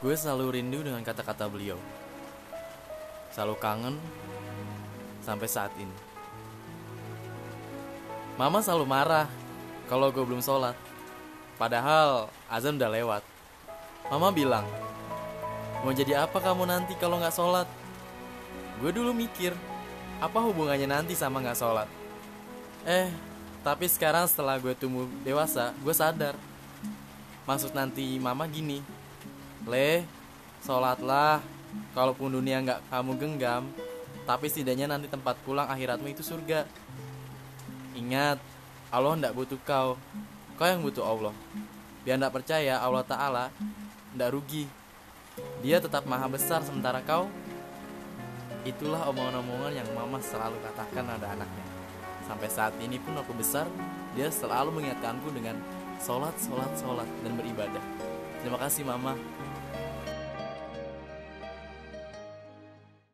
Gue selalu rindu dengan kata-kata beliau. Selalu kangen sampai saat ini. Mama selalu marah kalau gue belum sholat. Padahal azan udah lewat. Mama bilang, mau jadi apa kamu nanti kalau nggak sholat? Gue dulu mikir, apa hubungannya nanti sama nggak sholat? Eh, tapi sekarang setelah gue tumbuh dewasa, gue sadar. Maksud nanti mama gini, Le, sholatlah. Kalaupun dunia nggak kamu genggam, tapi setidaknya nanti tempat pulang akhiratmu itu surga. Ingat, Allah ndak butuh kau, kau yang butuh Allah. Biar ndak percaya Allah Ta'ala ndak rugi. Dia tetap maha besar sementara kau. Itulah omongan-omongan yang mama selalu katakan ada anaknya. Sampai saat ini pun aku besar, dia selalu mengingatkanku dengan sholat, sholat, sholat, dan beribadah. Terima kasih mama.